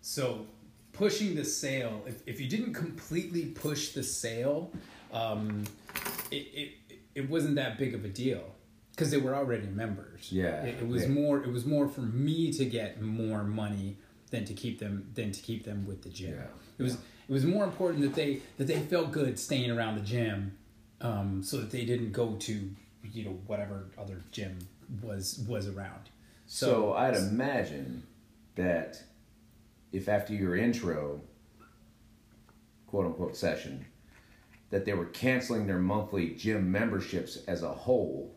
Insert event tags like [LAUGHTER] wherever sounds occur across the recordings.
So pushing the sale, if, if you didn't completely push the sale, um, it, it, it wasn't that big of a deal because they were already members. Yeah, It, it was yeah. more it was more for me to get more money than to keep them than to keep them with the gym. Yeah. It was it was more important that they that they felt good staying around the gym, um, so that they didn't go to you know whatever other gym was was around. So I'd imagine that if after your intro, quote unquote session, that they were canceling their monthly gym memberships as a whole,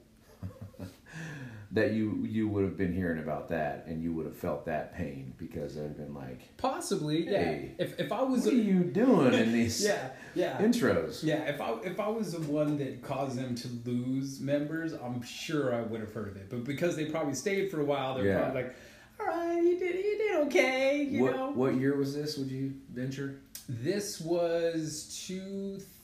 that you you would have been hearing about that and you would have felt that pain because it would have been like, possibly yeah. Hey, If if I was what are you doing in these [LAUGHS] yeah yeah intros? Yeah, if I if I was the one that caused them to lose members, I'm sure I would have heard of it. But because they probably stayed for a while, they're Yeah. probably like, "All right, you did you did okay," you what know. what year was this? Would you venture? This was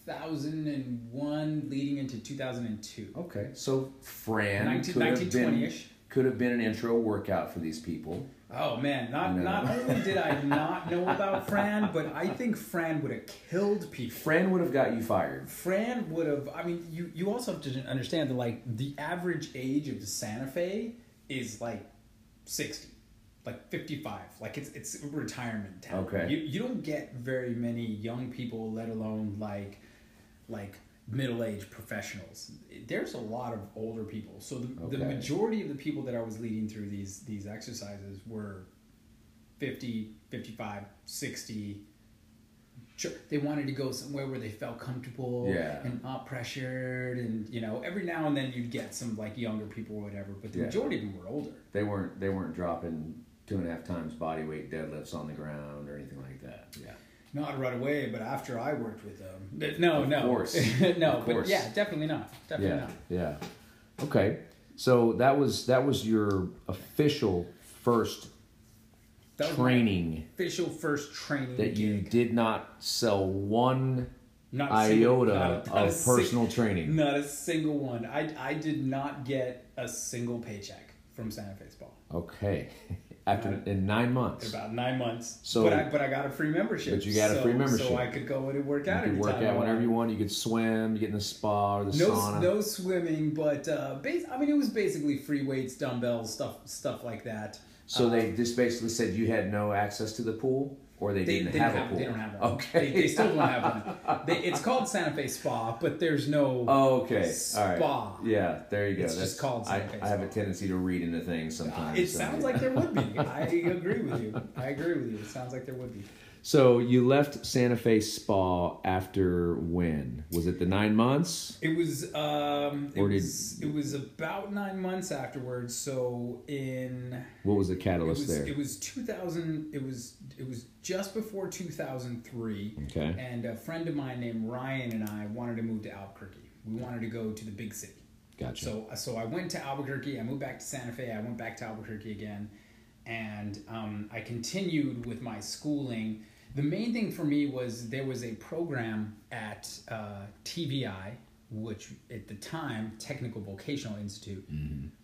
2001, leading into 2002. Okay, so Fran 19, could have been 1920-ish. could have been an intro workout for these people. Oh man, not No. not only did I [LAUGHS] not know about Fran, but I think Fran would have killed people. Fran would have got you fired. Fran would have. I mean, you you also have to understand that like the average age of the Santa Fe is like sixty, like fifty five. Like it's it's retirement town. Okay. You you don't get very many young people, let alone like like middle aged professionals. There's a lot of older people. So the, the majority of the people that I was leading through these these exercises were 50, 55, 60 Sure, they wanted to go somewhere where they felt comfortable Yeah. and not pressured, and you know, every now and then you'd get some like younger people or whatever, but the Yeah. majority of them were older. They weren't they weren't dropping two and a half times body weight deadlifts on the ground or anything like that. Yeah. Not right away, but after I worked with them, no, Of no, course. [LAUGHS] no, Of but course. yeah, definitely not, definitely Yeah. not. Yeah. Okay. So that was that was your official first training official first training that you did not sell one Not iota not not of sing- personal training. Not a single one. I I did not get a single paycheck from Santa Fe Spa. Okay. After in nine months. about nine months. So- but I but I got a free membership. But you got a free membership. so I could go and work You out. could work out whenever you want. You could swim, you get in the spa or the No, sauna. no swimming, but uh, bas- I mean it was basically free weights, dumbbells, stuff, stuff like that. So they just basically said you had no access to the pool, or they, They, didn't have don't a pool. they don't have one. Okay. They, they still don't have one. [LAUGHS] They, it's called Santa Fe Spa, but there's no. Oh, okay. All right. Spa. Yeah, there you go. It's just called I, Santa Fe I have a tendency to read into things sometimes. It so- sounds like there would be. [LAUGHS] I agree with you. I agree with you. It sounds like there would be. So you left Santa Fe Spa after when? Was it the nine months? It was um, it Or did- was it was about nine months afterwards. So in What was the it catalyst was there? it was two thousand. It was it was just before two thousand three. Okay. And a friend of mine named Ryan and I wanted to move to Albuquerque. We wanted to go to the big city. Gotcha. So so I went to Albuquerque. I moved back to Santa Fe. I went back to Albuquerque again, and um, I continued with my schooling. The main thing for me was there was a program at uh, TVI, which at the time Technical Vocational Institute,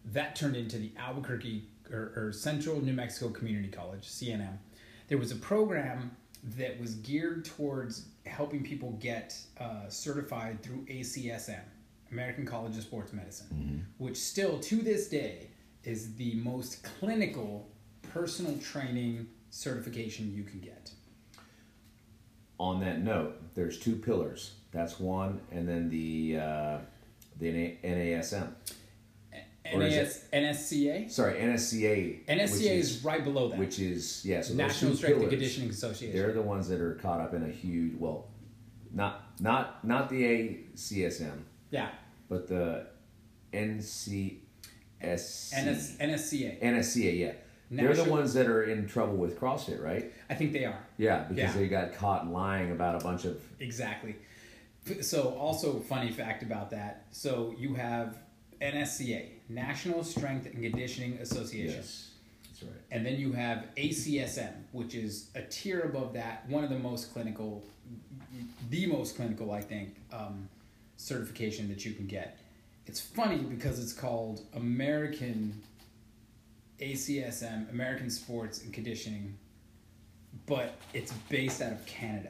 that turned into the Albuquerque or, or Central New Mexico Community College (CNM). There was a program that was geared towards helping people get uh, certified through ACSM, American College of Sports Medicine, which still to this day is the most clinical personal training certification you can get. On that note, there's two pillars. That's one, and then the uh, the NASM. Is NAS, NSCA? Sorry, NSCA. NSCA which is, right below that. which is yeah. So National Strength and Conditioning Association. They're the ones that are caught up in a huge well, not not not the ACSM, yeah. but the NCSC. NS, NSCA. NSCA, yeah. They're the ones that are in trouble with CrossFit, right? I think they are. Yeah, because Yeah. they got caught lying about a bunch of. Exactly. So, also funny fact about that. So you have NSCA, National Strength and Conditioning Association, Yes, that's right. and then you have ACSM, which is a tier above that. One of the most clinical, the most clinical, I think, um, certification that you can get. It's funny because it's called American ACSM, American Sports and Conditioning, but it's based out of Canada.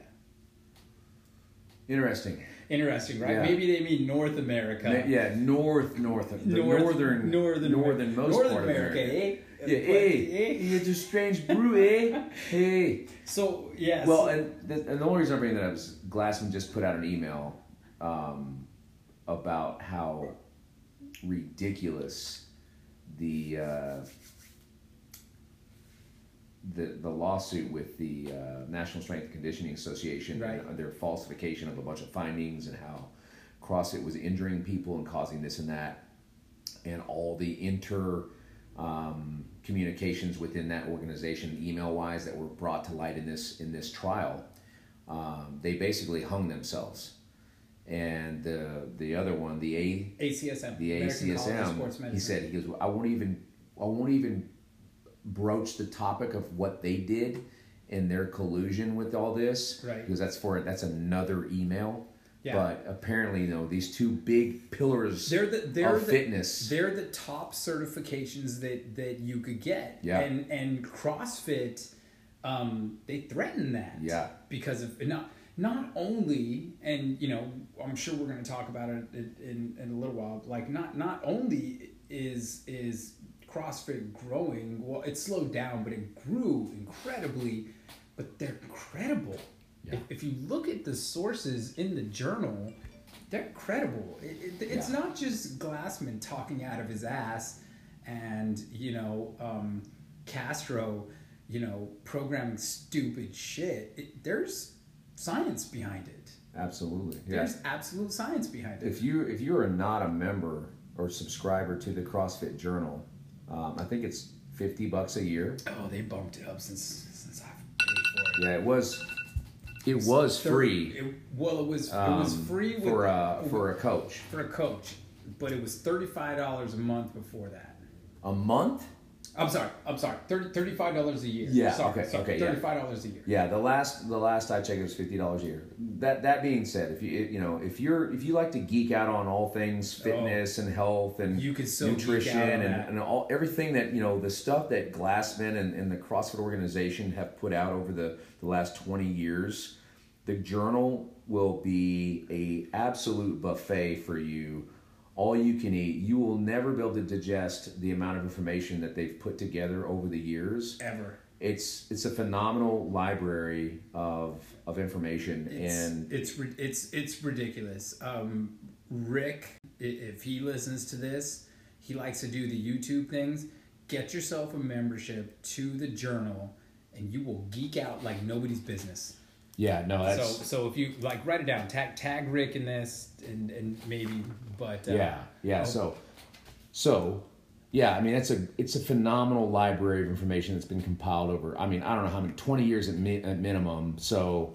Interesting. Interesting, right? Yeah. Maybe they mean North America. Yeah, north, north, the North- northern, northern, most Northern part America, of America. eh? Yeah, hey, eh? it's a strange brew, eh? [LAUGHS] Hey. So yes. Well, and the, and the only reason I'm bringing that up is Glassman just put out an email um, about how ridiculous the uh, the the lawsuit with the uh, National Strength and Conditioning Association Right. and their falsification of a bunch of findings and how CrossFit was injuring people and causing this and that, and all the inter um, communications within that organization, email wise, that were brought to light in this in this trial. Um, they basically hung themselves, and the the other one, the A ACSM, the American College of Sports ACSM, he said he goes, I won't even I won't even broach the topic of what they did and their collusion with all this Right. because that's for that's another email. Yeah. But apparently, you know, these two big pillars they're the they're of the, fitness. They're the top certifications that that you could get. Yeah. And and CrossFit, um, they threaten that. Yeah. Because of not not only, and you know, I'm sure we're going to talk about it in, in, in a little while. Like not not only is is CrossFit growing, well, it slowed down, but it grew incredibly. But they're credible. Yeah. If, if you look at the sources in the journal, they're credible. It, it, it's Yeah. not just Glassman talking out of his ass and, you know, um, Castro, you know, programming stupid shit. It, there's science behind it. Absolutely. Yeah. There's absolute science behind it. If you if you are not a member or subscriber to the CrossFit Journal, um, I think it's fifty bucks a year. Oh, they bumped it up since since I've paid for it. Yeah, it was. It was free. It, well, it was it um, was free with, for a for a coach. for a coach, but it was thirty five dollars a month before that. A month? I'm sorry. I'm sorry. $30, $35 a year. Yeah, Sorry, okay, sorry, okay, yeah. $35 a year. Yeah, the last the last I checked it was fifty dollars a year. That that being said, if you you know if you're if you like to geek out on all things oh. fitness and health and Oh. You could so nutrition and, and all everything that you know the stuff that Glassman and, and the CrossFit organization have put out over the, the last twenty years, the journal will be a absolute buffet for you. All you can eat. You will never be able to digest the amount of information that they've put together over the years Ever. it's it's a phenomenal library of of information It's, and it's it's it's ridiculous. Um, Rick, if he listens to this, he likes to do the YouTube things. Get yourself a membership to the journal, and you will geek out like nobody's business. Yeah no so so if you like, write it down. Tag tag Rick in this, and and maybe, but uh, yeah yeah oh, so so yeah i mean it's a it's a phenomenal library of information that's been compiled over i mean i don't know how many 20 years at, mi- at minimum so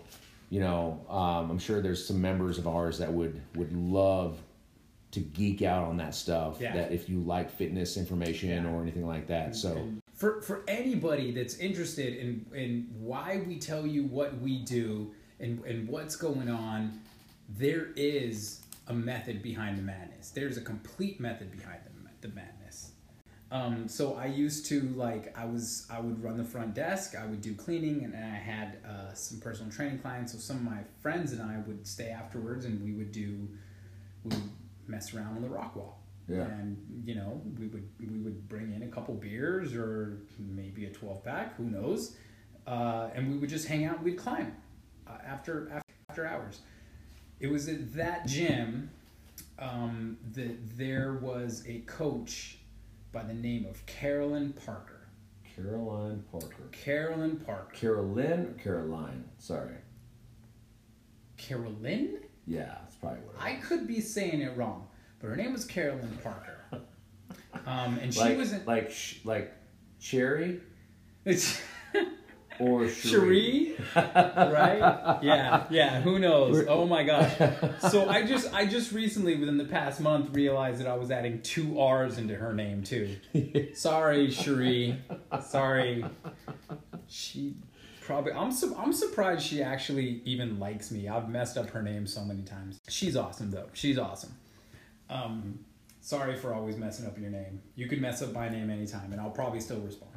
you know um, i'm sure there's some members of ours that would would love to geek out on that stuff Yeah. that if you like fitness information or anything like that so for for anybody that's interested in in why we tell you what we do and and what's going on, there is a method behind the madness. There's a complete method behind the, the madness. Um, so I used to like I was I would run the front desk. I would do cleaning, and, I had uh, some personal training clients. So some of my friends and I would stay afterwards, and we would do we would mess around on the rock wall. Yeah. And you know we would we would bring in a couple beers or maybe a twelve pack, who knows, uh, and we would just hang out. and We'd climb uh, after after after hours. It was at that gym um, that there was a coach by the name of Carolyn Parker. caroline parker Carolyn Parker. carolyn or caroline sorry Carolyn? yeah that's probably what it I could be saying it wrong, but her name was Carolyn Parker. [LAUGHS] Um, and she like was in, like sh- like cherry it's [LAUGHS] or Cherie. Right? Yeah, yeah. Who knows? Oh my gosh. [LAUGHS] So I just, I just recently, within the past month, realized that I was adding two R's into her name too. Sorry, Cherie. Sorry. She probably I'm su- I'm surprised she actually even likes me. I've messed up her name so many times. She's awesome though. She's awesome. Um, sorry for always messing up your name. You can mess up my name anytime, and I'll probably still respond.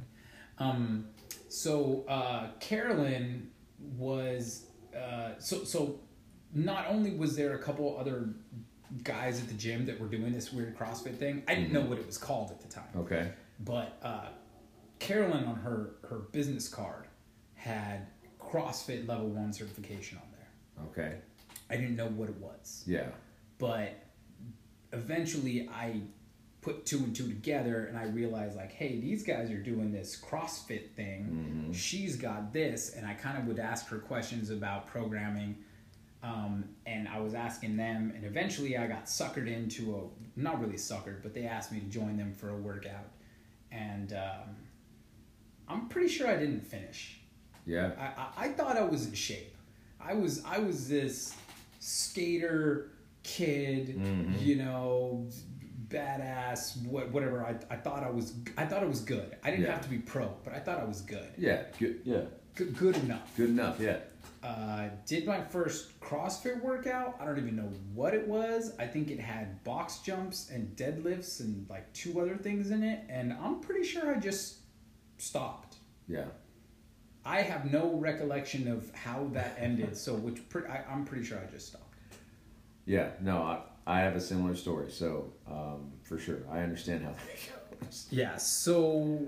Um, so uh, Carolyn was uh, so so. Not only was there a couple other guys at the gym that were doing this weird CrossFit thing, I didn't know what it was called at the time. Okay. But uh, Carolyn on her her business card had CrossFit level one certification on there. Okay. I didn't know what it was, Yeah. but eventually I put two and two together and I realized like, hey, these guys are doing this CrossFit thing. She's got this, and I kind of would ask her questions about programming. Um, and I was asking them, and eventually I got suckered into a not really suckered, but they asked me to join them for a workout, and um, I'm pretty sure I didn't finish. Yeah. I, I, I thought I was in shape. I was I was this skater kid, Mhm. you know, badass, what whatever. I, I thought I was I thought I was good. I didn't Yeah. have to be pro, but I thought I was good. Yeah. Good. Yeah. Good, good enough. Good enough. Yeah. Uh, did my first CrossFit workout. I don't even know what it was. I think it had box jumps and deadlifts and like two other things in it, and I'm pretty sure I just stopped. Yeah. I have no recollection of how that ended, so which pre- I, I'm pretty sure I just stopped. Yeah. No, I, I have a similar story. So um, for sure, I understand how [LAUGHS] that goes. Yeah, so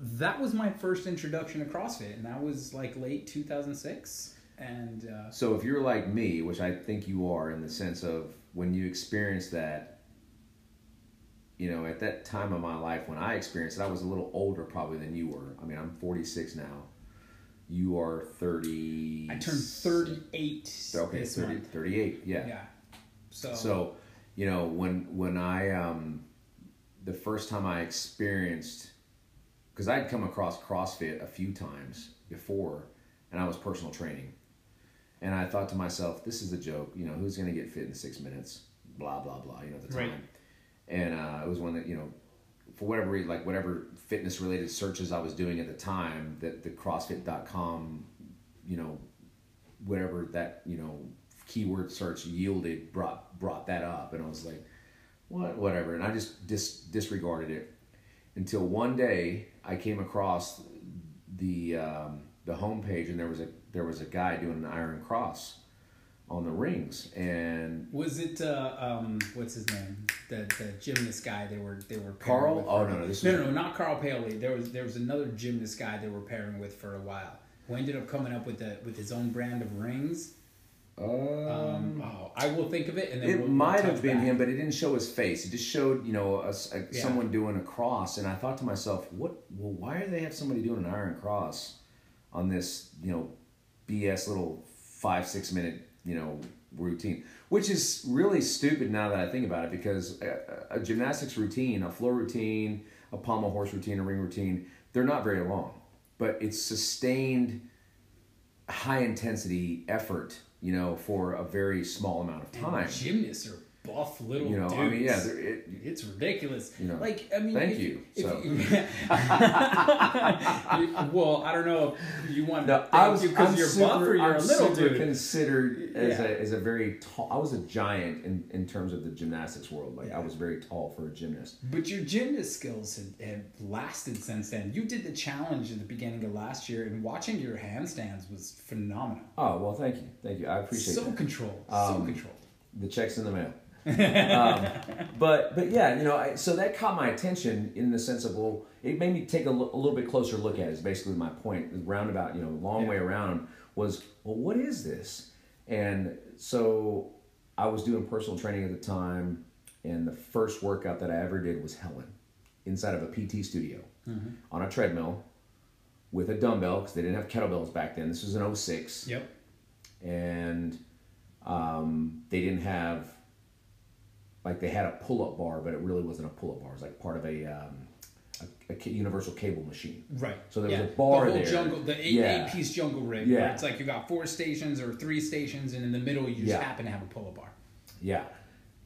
that was my first introduction to CrossFit, and that was like late 2006. And uh, So if you're like me, which I think you are, in the sense of when you experience that, you know, at that time of my life when I experienced it, I was a little older probably than you were. I mean, I'm 46 now. You are 30. I turned 38 Okay, this 30, month. 38. Yeah. Yeah. So, So, you know, when when I um, the first time I experienced, because I'd come across CrossFit a few times before, and I was personal training, and I thought to myself, this is a joke. You know, who's going to get fit in six minutes? Blah blah blah. You know, at the time, Right. and uh, it was one that you know. For whatever reason, like whatever fitness related searches I was doing at the time, that the CrossFit.com, you know, whatever that you know keyword search yielded brought brought that up and i was like what whatever and i just dis, disregarded it until one day i came across the um, the homepage and there was a there was a guy doing an iron cross on the rings and was it uh, um, what's his name? The the gymnast guy they were they were Carl? with Oh, no, no, this no, was- no, no, not Carl Paley. There was there was another gymnast guy they were pairing with for a while. Who ended up coming up with the with his own brand of rings. Um, um, oh, I will think of it, and then it we'll, we'll might have been back. him but it didn't show his face it just showed you know a, a- uh, Yeah. someone doing a cross and i thought to myself what well why do they have somebody doing an iron cross on this you know bs little five six minute you know routine which is really stupid now that i think about it because a, a gymnastics routine a floor routine a pommel horse routine a ring routine they're not very long but it's sustained high intensity effort you know for a very small amount of And time. Gymnasts are buff little you know dudes. i mean yeah it, It's ridiculous. You know, like I mean, thank if you, if so. you- [LAUGHS] well, I don't know if you want No, to I was you because you're super, buff or you're I'm a little super dude. considered as Yeah. a as a very tall. I was a giant in, in terms of the gymnastics world. Like I was very tall for a gymnast. But your gymnast skills have, have lasted since then. You did the challenge at the beginning of last year, and watching your handstands was phenomenal. Oh well, thank you, thank you. I appreciate it. so that. controlled, so Um, controlled. the checks in the mail. Um, but but yeah, you know, I, so that caught my attention in the sense of well, it made me take a, little bit closer look at it. Is basically my point. Roundabout, you know, long Yeah. way around was well, what is this? And so I was doing personal training at the time, and the first workout that I ever did was Helen, inside of a PT studio, on a treadmill, with a dumbbell because they didn't have kettlebells back then. This was in 06 Yep. and um, they didn't have like they had a pull-up bar, but it really wasn't a pull-up bar. It was like part of a um, a, a universal cable machine. Right. So there was a bar the whole there. jungle, the eight, Yeah. eight piece jungle rig. Yeah. It's like you got four stations or three stations, and in the middle you just Yeah. happen to have a pull-up bar. Yeah.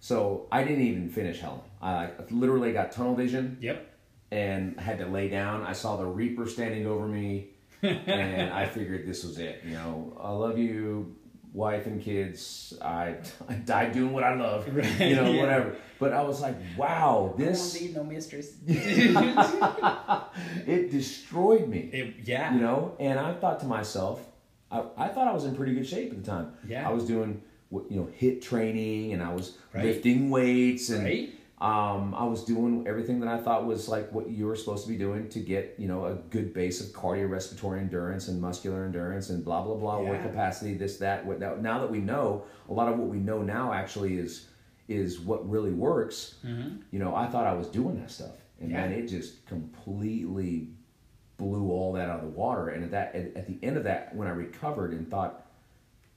So I didn't even finish Helen. I literally got tunnel vision Yep. and had to lay down. I saw the Reaper standing over me, [LAUGHS] and I figured this was it. You know, I love you, wife and kids. I [LAUGHS] I died doing what I love. [LAUGHS] Right, You know, yeah. whatever. But I was like, wow, I this won't leave no mistress. [LAUGHS] it destroyed me. It- yeah. You know, and I thought to myself, I, I thought I was in pretty good shape at the time. Yeah. I was doing what you know HIIT training, and I was Right. lifting weights, and Right. Um, I was doing everything that I thought was like what you were supposed to be doing to get you know a good base of cardiorespiratory endurance and muscular endurance and blah blah blah work capacity this that what now, now that we know a lot of what we know now actually is is what really works you know I thought I was doing that stuff and Mm-hmm. Yeah. man it just completely blew all that out of the water and at that at, at the end of that when I recovered and thought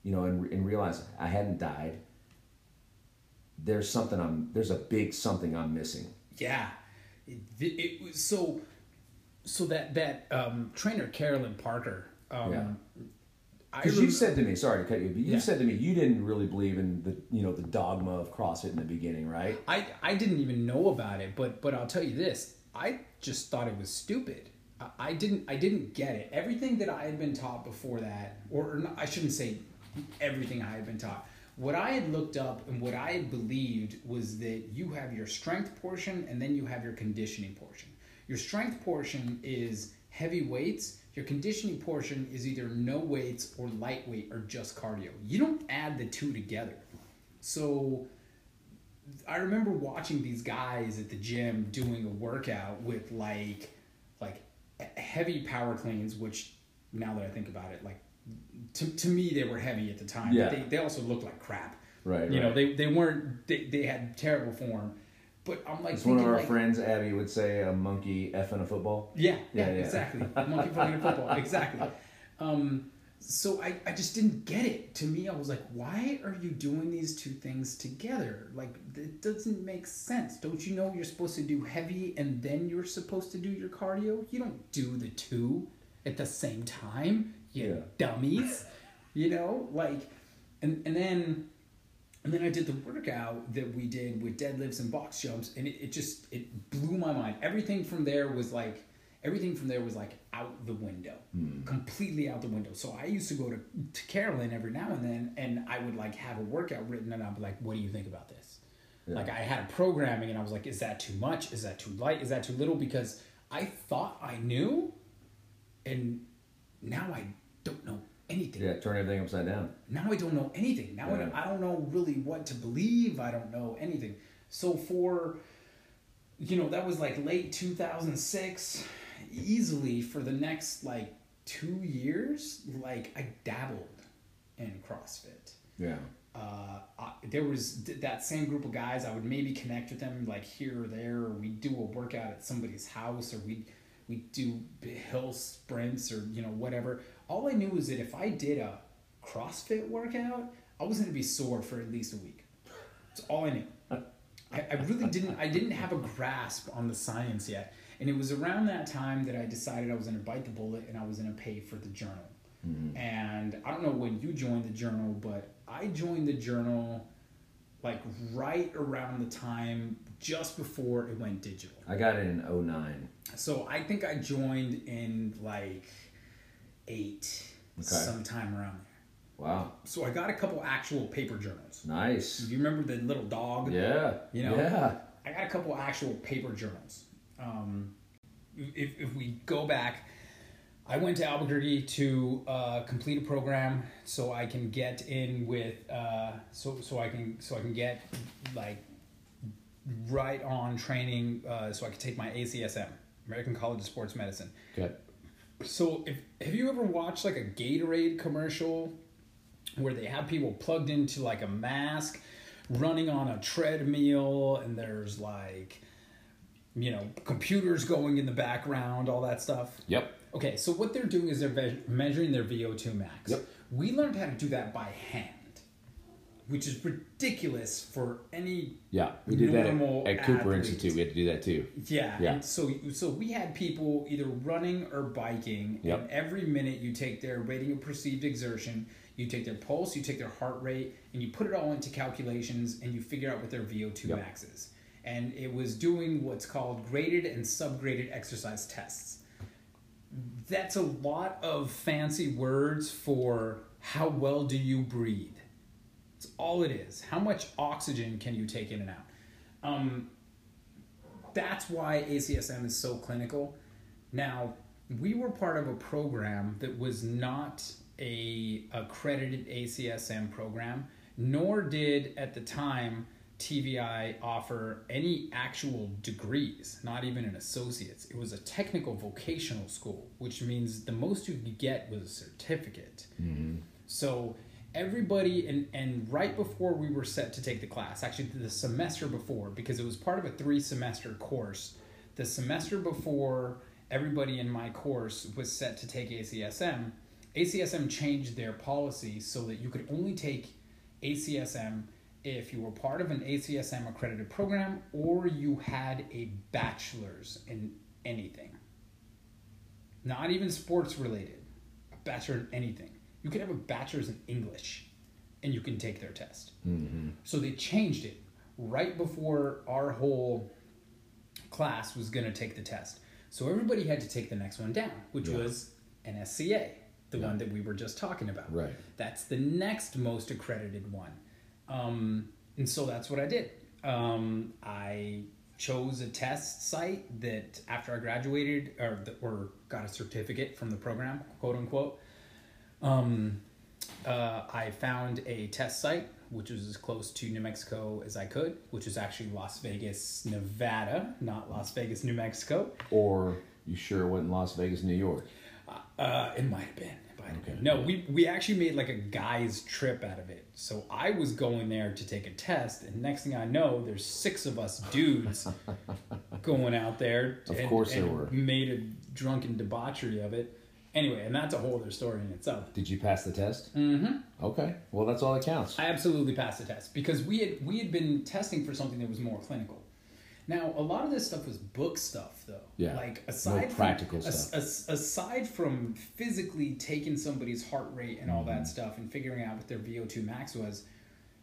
you know and, and realized I hadn't died there's something I'm there's a big something I'm missing Yeah, it, it was so. So that that um, trainer Carolyn Parker. Um, Yeah. Because you said to me, sorry to cut you, but you Yeah. said to me you didn't really believe in the you know the dogma of CrossFit in the beginning, right? I I didn't even know about it, but but I'll tell you this: I just thought it was stupid. I, I didn't I didn't get it. Everything that I had been taught before that, or, or not, I shouldn't say everything I had been taught. What I had looked up and what I had believed was that you have your strength portion and then you have your conditioning portion. Your strength portion is heavy weights. Your conditioning portion is either no weights or lightweight or just cardio. You don't add the two together. So I remember watching these guys at the gym doing a workout with like like heavy power cleans, which now that I think about it, like to, to me they were heavy at the time. Yeah. They, they also looked like crap. Right, You know, they, they weren't they, they had terrible form. But I'm like It's one of our like, friends, Abby, would say a monkey f effing a football. yeah, yeah, Yeah, yeah. exactly. [LAUGHS] Monkey fucking in football, exactly. Um, so I, I just didn't get it. To me, I was like, why are you doing these two things together? Like, it doesn't make sense. Don't you know you're supposed to do heavy and then you're supposed to do your cardio? You don't do the two at the same time, you Yeah. dummies. [LAUGHS] You know, like, and and then and then I did the workout that we did with deadlifts and box jumps, and it, it just it blew my mind. Everything from there was like everything from there was like out the window, hmm. completely out the window. So I used to go to, to Carolyn every now and then, and I would like have a workout written, and I'd be like, "What do you think about this?" Like I had a programming, and I was like, "Is that too much? Is that too light? Is that too little?" Because I thought I knew, and now I don't know anything Yeah, turn everything upside down. now I don't know anything. Now I, don't, Yeah. I don't know really what to believe. I don't know anything. So for, you know, that was like late 2006, easily for the next like two years, like I dabbled in CrossFit. Yeah. Uh, I, there was th- that same group of guys. I would maybe connect with them like here or there, or we do a workout at somebody's house, or we we do hill sprints, or you know whatever. All I knew was that if I did a CrossFit workout, I was going to be sore for at least a week. That's all I knew. I, I really didn't. I didn't have a grasp on the science yet, and it was around that time that I decided I was going to bite the bullet and I was going to pay for the journal. Mm-hmm. And I don't know when you joined the journal, but I joined the journal like right around the time just before it went digital. I got it in 09. So I think I joined in like eight, Okay. sometime around there. Wow. So I got a couple actual paper journals. Nice. Do you remember the little dog? Yeah. You know? Yeah. I got a couple actual paper journals. Um, if, if we go back, I went to Albuquerque to uh, complete a program so I can get in with uh, so so I can so I can get like right on training uh, so I can take my ACSM American College of Sports Medicine. Okay. So, if have you ever watched like a Gatorade commercial where they have people plugged into like a mask, running on a treadmill, and there's like, you know, computers going in the background, all that stuff? Yep. Okay, so what they're doing is they're ve- measuring their VO2 max. Yep. We learned how to do that by hand, which is ridiculous for any Yeah. We did that Normal at, at Cooper athlete. Institute. We had to do that too. yeah. Yeah. So so we had people either running or biking, Yep. and every minute you take their rating of perceived exertion, you take their pulse, you take their heart rate, and you put it all into calculations, and you figure out what their VO2 Yep. max is. And it was doing what's called graded and subgraded exercise tests. that's a lot of fancy words for how well do you breathe. It's all it is. How much oxygen can you take in and out? Um, that's why ACSM is so clinical. Now, we were part of a program that was not a accredited ACSM program, nor did at the time TVI offer any actual degrees, not even an associate's. It was a technical vocational school, which means the most you could get was a certificate. Mm-hmm. So everybody and and right before we were set to take the class actually the semester before because it was part of a three semester course the semester before everybody in my course was set to take ACSM ACSM changed their policy so that you could only take ACSM if you were part of an ACSM accredited program or you had a bachelor's in anything. Not even sports related a bachelor in anything you could have a bachelor's in English and you can take their test. Mm-hmm. So they changed it right before our whole class was going to take the test. So everybody had to take the next one down, which Yeah. was NSCA, the Yeah. one that we were just talking about. Right. That's the next most accredited one. Um, and so that's what I did. Um, I chose a test site that after I graduated or, the, or got a certificate from the program, quote unquote, um, uh, I found a test site which was as close to New Mexico as I could, which is actually Las Vegas, Nevada, not Las Vegas, New Mexico. Or you sure it wasn't Las Vegas, New York? Uh, it might have been. Okay. No, we we actually made like a guy's trip out of it. So I was going there to take a test, and next thing I know, there's six of us dudes [LAUGHS] going out there. Of and- course there were. Made a drunken debauchery of it. Anyway, and that's a whole other story in itself. Did you pass the test? Mm-hmm. Okay. Well, that's all that counts. I absolutely passed the test because we had we had been testing for something that was more clinical. Now, a lot of this stuff was book stuff, though. Yeah. Like aside No practical from, stuff. as- aside from physically taking somebody's heart rate and all Mm-hmm. that stuff and figuring out what their VO2 max was,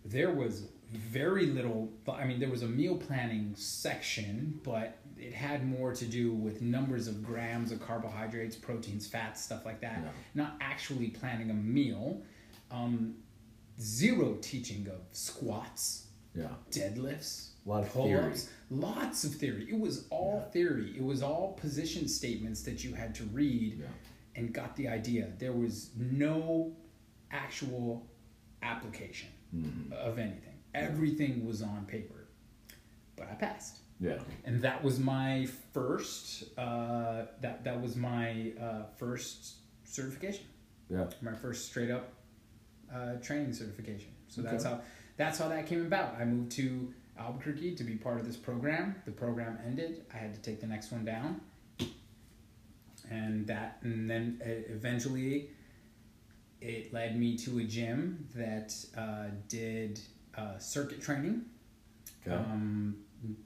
there was very little. I mean, there was a meal planning section, but it had more to do with numbers of grams of carbohydrates, proteins, fats, stuff like that. Yeah. Not actually planning a meal. Um, zero teaching of squats Yeah. deadlifts, A lot of pull-ups, lots of theory. It was all Yeah. theory. It was all position statements that you had to read Yeah. and got the idea. There was no actual application Mhm. of anything. Everything was on paper. But I passed. Yeah. And that was my first uh, that that was my uh, first certification Yeah. my first straight up uh, training certification. So Okay. that's how that's how that came about. I moved to Albuquerque to be part of this program. The program ended. I had to take the next one down, and that and then uh, eventually it led me to a gym that uh, did uh, circuit training. Okay. Um,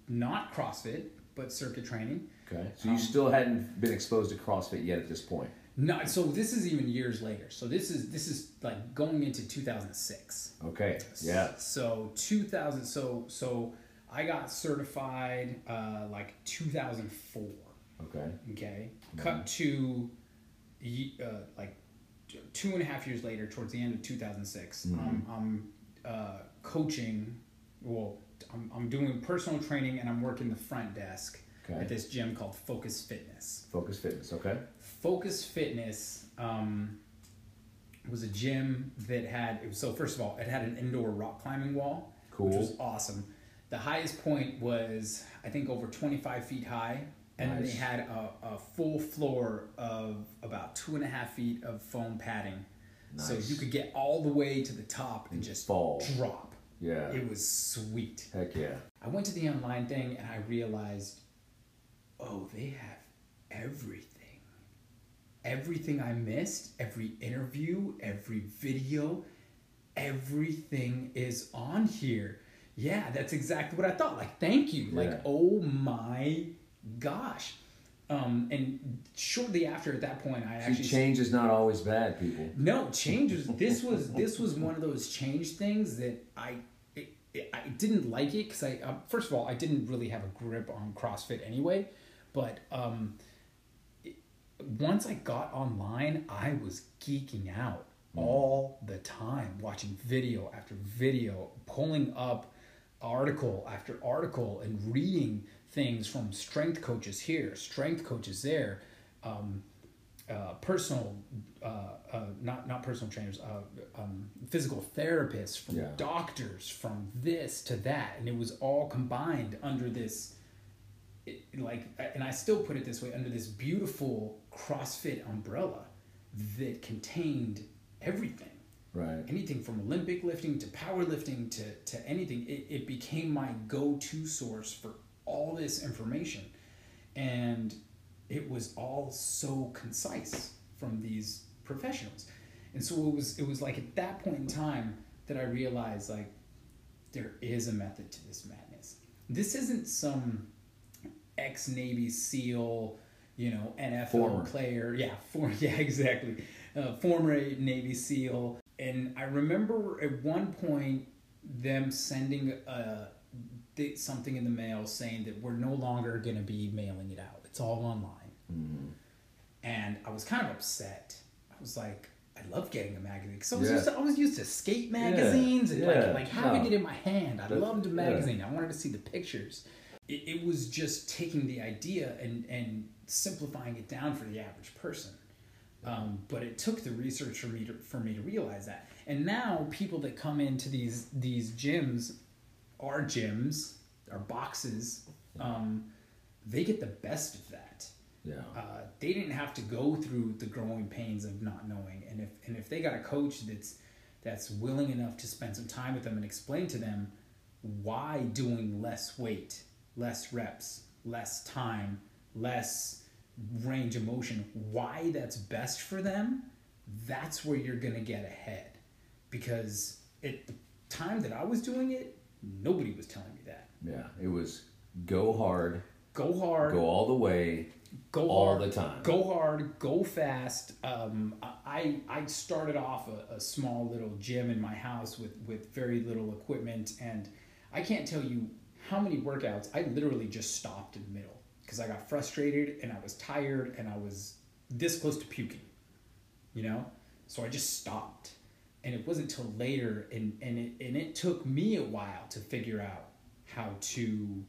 not CrossFit, but circuit training. okay. So you um, still hadn't been exposed to CrossFit yet at this point. No, so this is even years later. So this is this is like going into 2006. Okay. Yeah. So 2000. So so I got certified uh, like 2004. Okay. Okay. Cut to uh, like two and a half years later, towards the end of 2006. Mhm. Um, I'm uh, coaching. Well, I'm, I'm doing personal training and I'm working the front desk Okay. at this gym called Focus Fitness. Focus Fitness. Okay. Focus Fitness um, was a gym that had it was, so first of all it had an indoor rock climbing wall, Cool. which was awesome. The highest point was I think over twenty five feet high, and then they had a, a full floor of about two and a half feet of foam padding, so you could get all the way to the top and And just fall. drop. Yeah. It was sweet. Heck yeah. I went to the online thing and I realized, oh, they have everything. Everything I missed, every interview, every video, everything is on here. Yeah, that's exactly what I thought. Like, thank you. Like, oh my gosh. Um, and shortly after, at that point, I See, actually change is not always bad, people. no changes. This was this was one of those change things that I I didn't like it because I uh, first of all I didn't really have a grip on CrossFit anyway, but um, it, once I got online, I was geeking out all the time, watching video after video, pulling up article after article, and reading things from strength coaches here, strength coaches there, um, uh, personal, uh, uh, not not personal trainers, uh, um, physical therapists, from Yeah. doctors, from this to that, and it was all combined under this it, like and i still put it this way under this beautiful crossfit umbrella that contained everything Right. anything from olympic lifting to powerlifting to, to anything it, it became my go-to source for all this information and it was all so concise from these professionals and so it was it was like at that point in time that i realized like there is a method to this madness this isn't some ex Navy SEAL, you know, NFL Former. player. Yeah, [LAUGHS] for yeah, exactly. Uh, former Navy SEAL. And I remember at one point them sending uh th- something in the mail saying that we're no longer going to be mailing it out. It's all online. And I was kind of upset. I was like, I love getting a magazine because I was Yeah. used to, I was used to skate magazines and yeah, like like having no. it in my hand. I loved a yeah. magazine. I wanted to see the pictures. It, it was just taking the idea and and simplifying it down for the average person. Um, but it took the research for me to for me to realize that. And now people that come into these these gyms, our gyms, our boxes, um, they get the best of that Yeah. uh, they didn't have to go through the growing pains of not knowing and if and if they got a coach that's that's willing enough to spend some time with them and explain to them why doing less weight less reps less time less range of motion why that's best for them that's where you're gonna get ahead because at the time that i was doing it nobody was telling me that Yeah. It was go hard, go hard go all the way, go all hard, the time. Go hard, go fast. Um, I I started off a, a small little gym in my house with with very little equipment, and I can't tell you how many workouts I literally just stopped in the middle because I got frustrated and I was tired and I was this close to puking, you know. So I just stopped, and it wasn't till later, and and it and it took me a while to figure out how to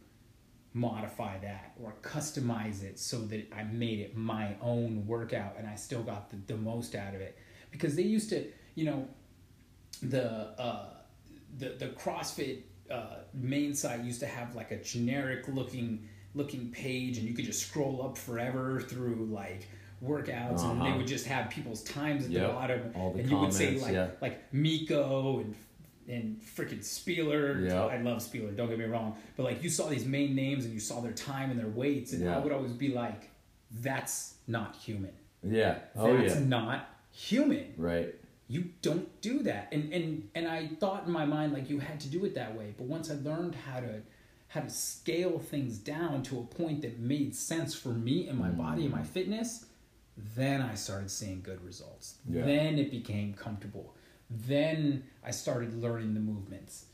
modify that or customize it so that I made it my own workout and I still got the, the most out of it. Because they used to, you know, the uh, the the CrossFit uh, main site used to have like a generic looking looking page and you could just scroll up forever through like workouts and they Uh-huh. would just have people's times at Yep. the bottom All the and you would say like yeah. like Mikko and and freaking Spealler. Yep. I love Spealler. Don't get me wrong, but like you saw these main names and you saw their time and their weights, and I would always be like, "That's not human. Yeah. Oh That's yeah. not human. Right. You don't do that." And and and I thought in my mind like you had to do it that way, but once I learned how to how to scale things down to a point that made sense for me and my body and my mm. fitness, then I started seeing good results. Yeah. Then it became comfortable. Then I started learning the movements.